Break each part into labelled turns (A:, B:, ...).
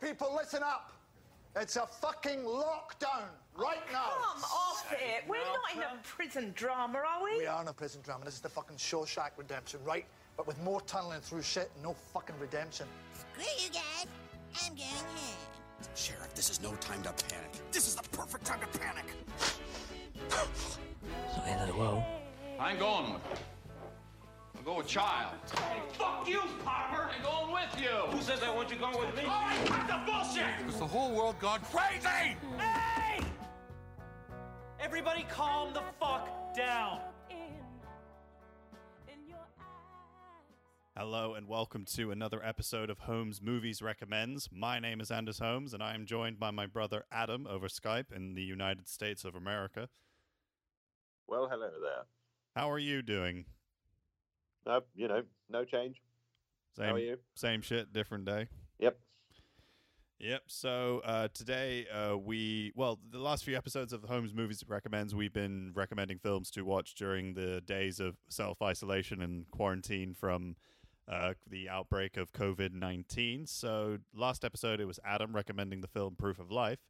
A: people, listen up. It's a fucking lockdown right now.
B: Come off it. We're not in a prison drama, are we?
A: We are in a prison drama. This is the fucking Shawshank redemption, right? But with more tunneling through shit and no fucking redemption.
C: Screw you guys. I'm going home.
D: Sheriff, this is no time to panic. This is the perfect time to panic.
E: It's not the end of the world.
F: I ain't go with Child.
G: Hey, fuck you, Palmer!
F: I'm going with you.
G: Who says I want you going with me?
F: All right, cut the bullshit!
D: Has the whole world gone crazy?
G: Hey! Everybody calm the fuck down.
H: Hello and welcome to another episode of Holmes Movies Recommends. My name is Anders Holmes and I am joined by my brother Adam over Skype in the United States of America.
I: Well, hello there.
H: How are you doing?
I: No, you know, no change.
H: Same,
I: How are you?
H: Same shit, different day.
I: Yep.
H: Yep. So uh, today uh, we, well, the last few episodes of the Holmes Movies Recommends, we've been recommending films to watch during the days of self isolation and quarantine from uh, the outbreak of COVID 19. So last episode, it was Adam recommending the film Proof of Life.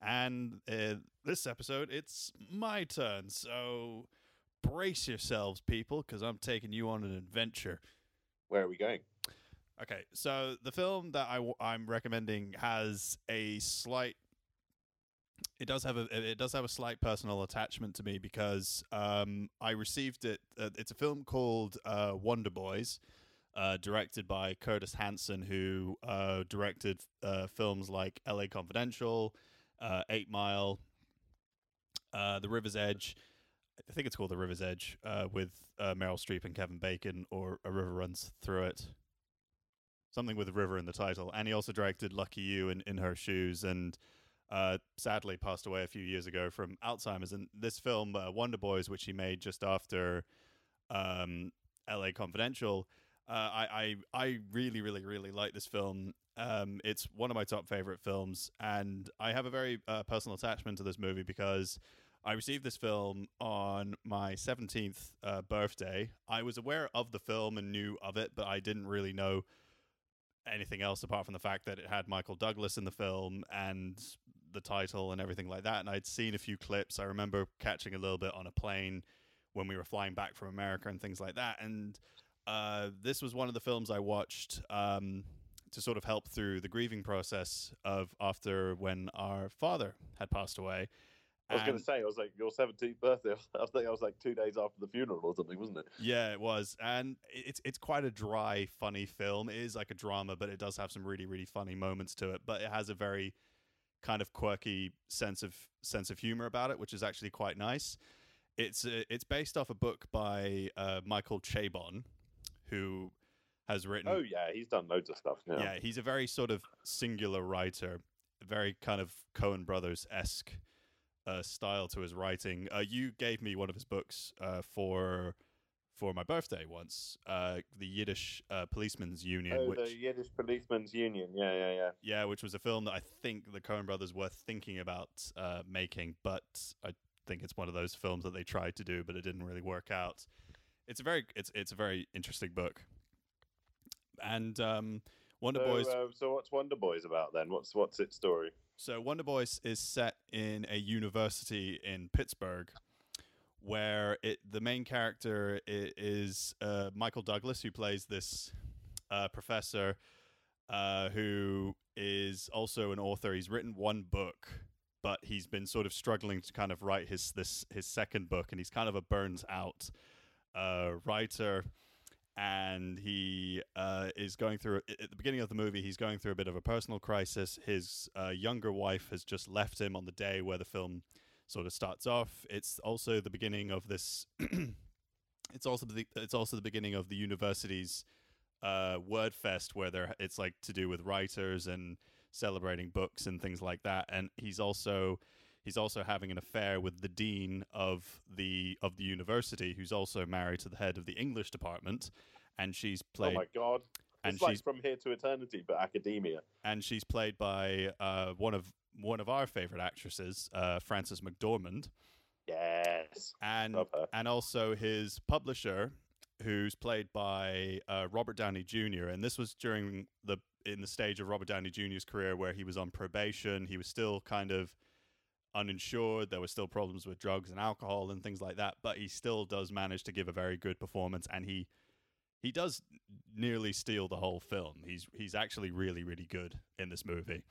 H: And uh, this episode, it's my turn. So brace yourselves, people, because I'm taking you on an adventure.
I: Where are we going?
H: Okay, so the film that I w- I'm recommending has a slight. It does have a it does have a slight personal attachment to me because um, I received it. Uh, it's a film called uh, Wonder Boys, uh, directed by Curtis Hanson, who uh, directed uh, films like L.A. Confidential, uh, Eight Mile, uh, The River's Edge. I think it's called The River's Edge, uh, with uh, Meryl Streep and Kevin Bacon, or A River Runs Through It something with a river in the title. And he also directed Lucky You in, in Her Shoes and uh, sadly passed away a few years ago from Alzheimer's. And this film, uh, Wonder Boys, which he made just after um, LA Confidential, uh, I, I, I really, really, really like this film. Um, it's one of my top favorite films. And I have a very uh, personal attachment to this movie because. I received this film on my 17th uh, birthday. I was aware of the film and knew of it, but I didn't really know anything else apart from the fact that it had Michael Douglas in the film and the title and everything like that. And I'd seen a few clips. I remember catching a little bit on a plane when we were flying back from America and things like that. And uh, this was one of the films I watched um, to sort of help through the grieving process of after when our father had passed away.
I: I was going to say, I was like, your 17th birthday. I think I was like two days after the funeral or something, wasn't it?
H: Yeah, it was, and it's it's quite a dry, funny film. It is like a drama, but it does have some really, really funny moments to it. But it has a very kind of quirky sense of sense of humor about it, which is actually quite nice. It's uh, it's based off a book by uh, Michael Chabon, who has written.
I: Oh, yeah, he's done loads of stuff now.
H: Yeah, he's a very sort of singular writer, very kind of Coen Brothers esque uh, style to his writing. Uh, you gave me one of his books uh, for for my birthday once, uh, the Yiddish uh, Policemen's Union,
I: Oh,
H: which
I: the Yiddish Policemen's Union. Yeah, yeah, yeah.
H: yeah, which was a film that I think the Coen Brothers were thinking about uh, making, but I think it's one of those films that they tried to do, but it didn't really work out. It's a very it's it's a very interesting book, and um, Wonder
I: so,
H: Boys.
I: uh, so what's Wonder Boys about then? What's what's its story?
H: So Wonder Boys is set in a university in Pittsburgh, where it the main character is uh, Michael Douglas, who plays this uh, professor, uh, who is also an author. He's written one book, but he's been sort of struggling to kind of write his this his second book, and he's kind of a burns out uh, writer and he uh, is going through at the beginning of the movie he's going through a bit of a personal crisis. His uh, younger wife has just left him on the day where the film sort of starts off. It's also the beginning of this it's also the it's also the beginning of the university's uh, word fest where they're it's like to do with writers and celebrating books and things like that. And he's also he's also having an affair with the dean of the of the university who's also married to the head of the english department and she's played
I: oh my god!
H: and
I: it's like
H: she's
I: from here to eternity, but academia.
H: and she's played by uh, one of one of our favorite actresses uh, frances mcdormand
I: Yes,
H: and and also his publisher, who's played by uh, Robert Downey Jr. And this was during the in the stage of Robert Downey Jr.'s career where he was on probation. He was still kind of uninsured. There were still problems with drugs and alcohol and things like that, but he still does manage to give a very good performance, and he he does nearly steal the whole film. He's he's actually really really good in this movie,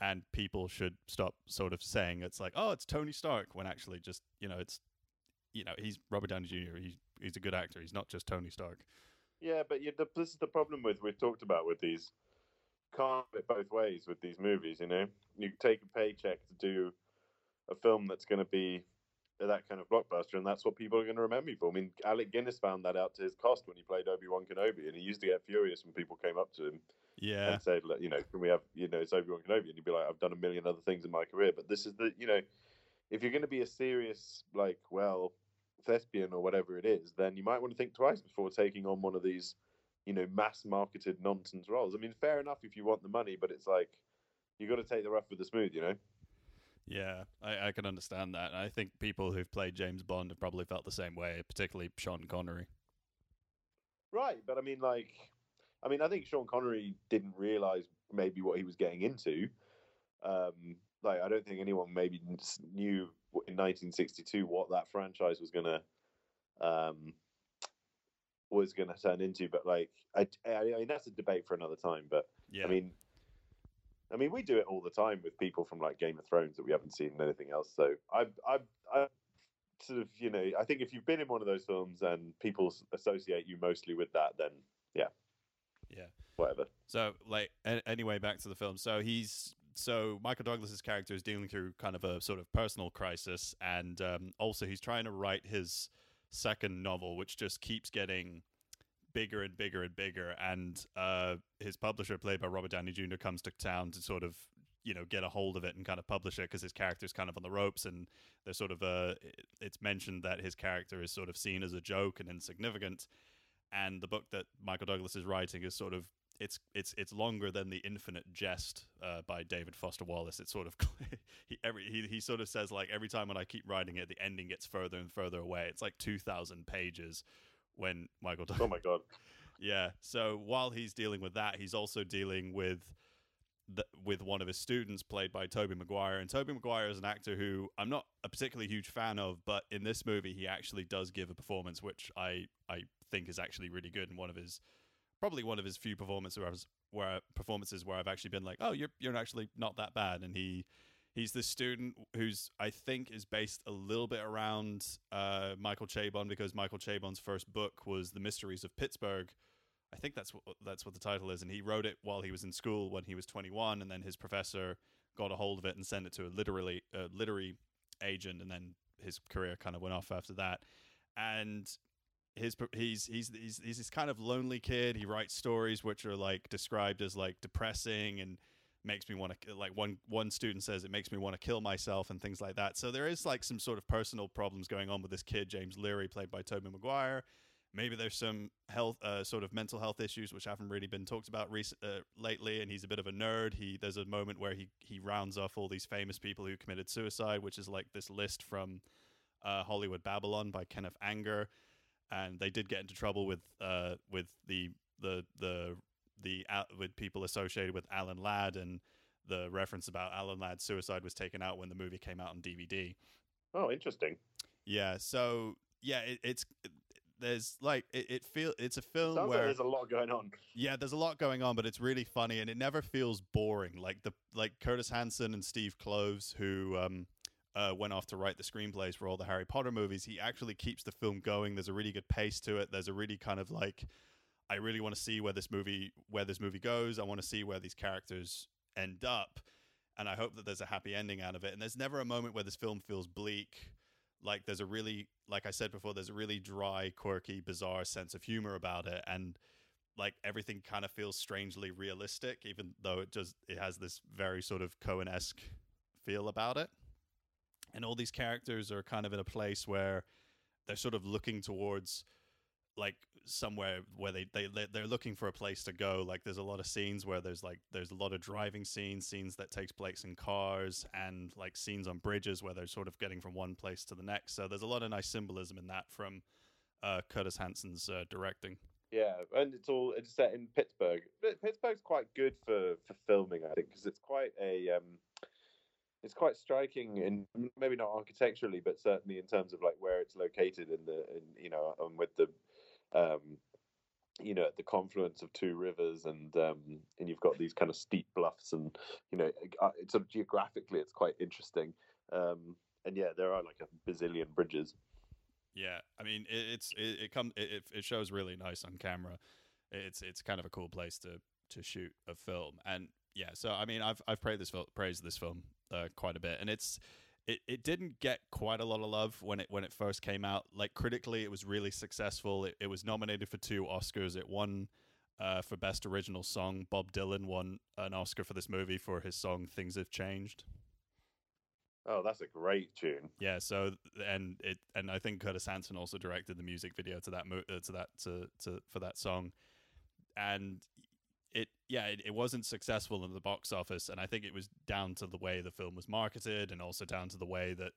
H: and people should stop sort of saying it's like oh it's Tony Stark when actually just you know it's you know he's Robert Downey Jr. He's he's a good actor. He's not just Tony Stark.
I: Yeah, but you, this is the problem with we've talked about with these. Can't it both ways with these movies. You know, you take a paycheck to do a film that's going to be that kind of blockbuster, and that's what people are going to remember me for. I mean, Alec Guinness found that out to his cost when he played Obi Wan Kenobi, and he used to get furious when people came up to him
H: Yeah,
I: and said, "Look, you know, can we have, you know, it's Obi Wan Kenobi?" And he'd be like, "I've done a million other things in my career, but this is the, you know, if you're going to be a serious, like, well, thespian or whatever it is, then you might want to think twice before taking on one of these, you know, mass marketed nonsense roles. I mean, fair enough if you want the money, but it's like you got to take the rough with the smooth, you know."
H: Yeah, I, I can understand that. I think people who've played James Bond have probably felt the same way, particularly Sean Connery.
I: Right, but I mean, like, I mean, I think Sean Connery didn't realize maybe what he was getting into. Um, like, I don't think anyone maybe knew in 1962 what that franchise was gonna um, was gonna turn into. But like, I, I mean, that's a debate for another time. But
H: Yeah,
I: I mean, I mean, we do it all the time with people from like Game of Thrones that we haven't seen in anything else. So I, I, I sort of, you know, I think if you've been in one of those films and people associate you mostly with that, then yeah,
H: yeah.
I: whatever.
H: So, like, anyway, back to the film. So he's so Michael Douglas's character is dealing through kind of a sort of personal crisis, and um, also he's trying to write his second novel, which just keeps getting bigger and bigger and bigger. And uh, his publisher, played by Robert Downey Jr., comes to town to sort of you know get a hold of it and kind of publish it because his character's kind of on the ropes and there's sort of a it's mentioned that his character is sort of seen as a joke and insignificant and the book that Michael Douglas is writing is sort of it's it's it's longer than the Infinite Jest uh, by David Foster Wallace. It's sort of he every he, he sort of says like every time when I keep writing it, the ending gets further and further away. It's like two thousand pages when Michael
I: Oh my god.
H: Yeah. So while he's dealing with that, he's also dealing with the, with one of his students, played by Tobey Maguire. And Tobey Maguire is an actor who I'm not a particularly huge fan of, but in this movie, he actually does give a performance which I I think is actually really good, and one of his probably one of his few performances where, I was, where performances where I've actually been like, oh, you're you're actually not that bad, and he. He's the student who's I think is based a little bit around uh, Michael Chabon because Michael Chabon's first book was The Mysteries of Pittsburgh, I think that's what that's what the title is, and he wrote it while he was in school when he was 21, and then his professor got a hold of it and sent it to a literary uh, literary agent, and then his career kind of went off after that. And his he's he's he's he's this kind of lonely kid. He writes stories which are like described as like depressing and makes me want to like one one student says it makes me want to kill myself and things like that. So there is like some sort of personal problems going on with this kid James Leary played by Tobey Maguire. Maybe there's some health uh, sort of mental health issues which haven't really been talked about rec- uh, lately and he's a bit of a nerd. He there's a moment where he he rounds off all these famous people who committed suicide which is like this list from uh, hollywood babylon by kenneth anger. And they did get into trouble with uh with the the the the uh, with people associated with alan ladd and the reference about alan ladd's suicide was taken out when the movie came out on dvd
I: Oh, interesting.
H: yeah so yeah it, it's there's like it, it feel it's a film
I: Sounds
H: where
I: like there's a lot going on.
H: yeah, there's a lot going on, but it's really funny and it never feels boring. Like the like Curtis Hanson and Steve Kloves, who um, uh, went off to write the screenplays for all the Harry Potter movies, he actually keeps the film going. There's a really good pace to it. There's a really kind of like, I really want to see where this movie where this movie goes. I want to see where these characters end up, and I hope that there's a happy ending out of it. And there's never a moment where this film feels bleak. Like there's a really, like I said before, there's a really dry, quirky, bizarre sense of humor about it, and like everything kind of feels strangely realistic, even though it just it has this very sort of Coen esque feel about it. And all these characters are kind of in a place where they're sort of looking towards like somewhere where they, they they- they're looking for a place to go like there's a lot of scenes where there's like there's a lot of driving scenes scenes that takes place in cars and like scenes on bridges where they're sort of getting from one place to the next so there's a lot of nice symbolism in that from uh curtis hanson's uh, directing
I: Yeah, and it's all it's set in Pittsburgh. Pittsburgh's quite good for for filming, I think, because it's quite a um, it's quite striking in maybe not architecturally, but certainly in terms of like where it's located in the in you know and with the um, you know at the confluence of two rivers and um, and you've got these kind of steep bluffs and you know uh, it's sort of geographically it's quite interesting. Um, and yeah, there are like a bazillion bridges.
H: Yeah, I mean it, it's it, it comes it, it shows really nice on camera. It's it's kind of a cool place to to shoot a film, and yeah. So I mean, I've I've praised this film praised this film uh, quite a bit, and it's it, it didn't get quite a lot of love when it when it first came out. Like critically, it was really successful. It, it was nominated for two Oscars. It won uh, for best original song. Bob Dylan won an Oscar for this movie for his song "Things Have Changed."
I: Oh, that's a great tune.
H: Yeah. So and it and I think Curtis Hanson also directed the music video to that mo- uh, to that to, to for that song, and it yeah it, it wasn't successful in the box office, and I think it was down to the way the film was marketed, and also down to the way that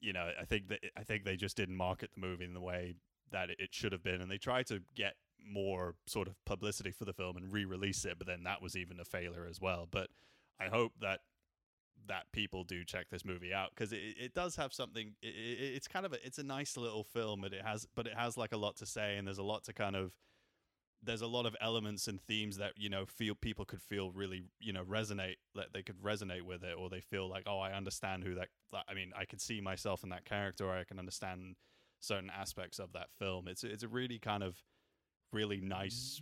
H: you know I think that I think they just didn't market the movie in the way that it, should have been, and they tried to get more sort of publicity for the film and re-release it, but then that was even a failure as well. But I hope that that people do check this movie out because it, it does have something it, it's kind of a, it's a nice little film but it has but it has like a lot to say and there's a lot to kind of there's a lot of elements and themes that you know feel people could feel really you know resonate that they could resonate with it or they feel like oh i understand who that i mean i could see myself in that character or i can understand certain aspects of that film it's it's a really kind of really nice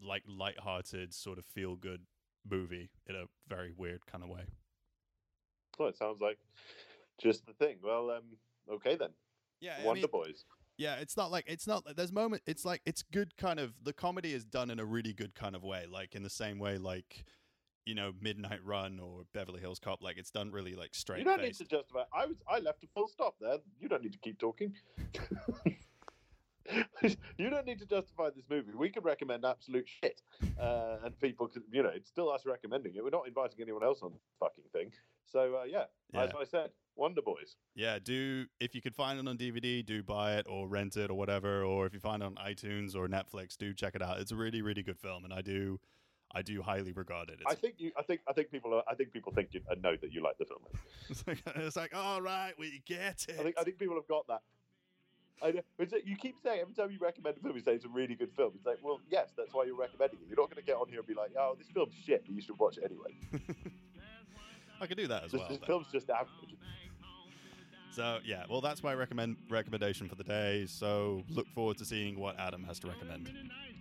H: like light-hearted sort of feel good movie in a very weird kind of way
I: Oh, it sounds like just the thing. Well, um, okay then.
H: Yeah,
I: Wonder
H: I mean,
I: Boys.
H: Yeah, it's not like it's not. There's moment. It's like it's good kind of. The comedy is done in a really good kind of way, like in the same way, like you know, Midnight Run or Beverly Hills Cop. Like it's done really like straight.
I: You don't need to justify. I was. I left a full stop there. You don't need to keep talking. you don't need to justify this movie. We could recommend absolute shit, uh, and people could, you know, it's still us recommending it. We're not inviting anyone else on the fucking thing. So uh, yeah,
H: Yeah.
I: as I said, Wonder Boys.
H: Yeah, do if you can find it on DVD, do buy it or rent it or whatever. Or if you find it on iTunes or Netflix, do check it out. It's a really, really good film, and I do, I do highly regard it. It's,
I: I think you. I think. I think people. Are, I think people think you, uh, know that you like the film.
H: it's like, it's like, all right, we get it.
I: I think. I think people have got that. I know, but it's- you keep saying every time you recommend a film, you say it's a really good film. It's like, well, yes, that's why you're recommending it. You're not going to get on here and be like, oh, this film's shit, but you should watch it anyway.
H: I could do that as
I: This,
H: well.
I: this
H: though.
I: film's just average.
H: So yeah, well, that's my recommend recommendation for the day. So look forward to seeing what Adam has to recommend.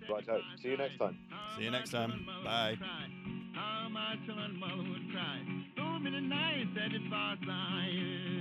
I: Right, see you next time.
H: See you next time. Bye.
J: How my children mother would cry. So many nights at the far side.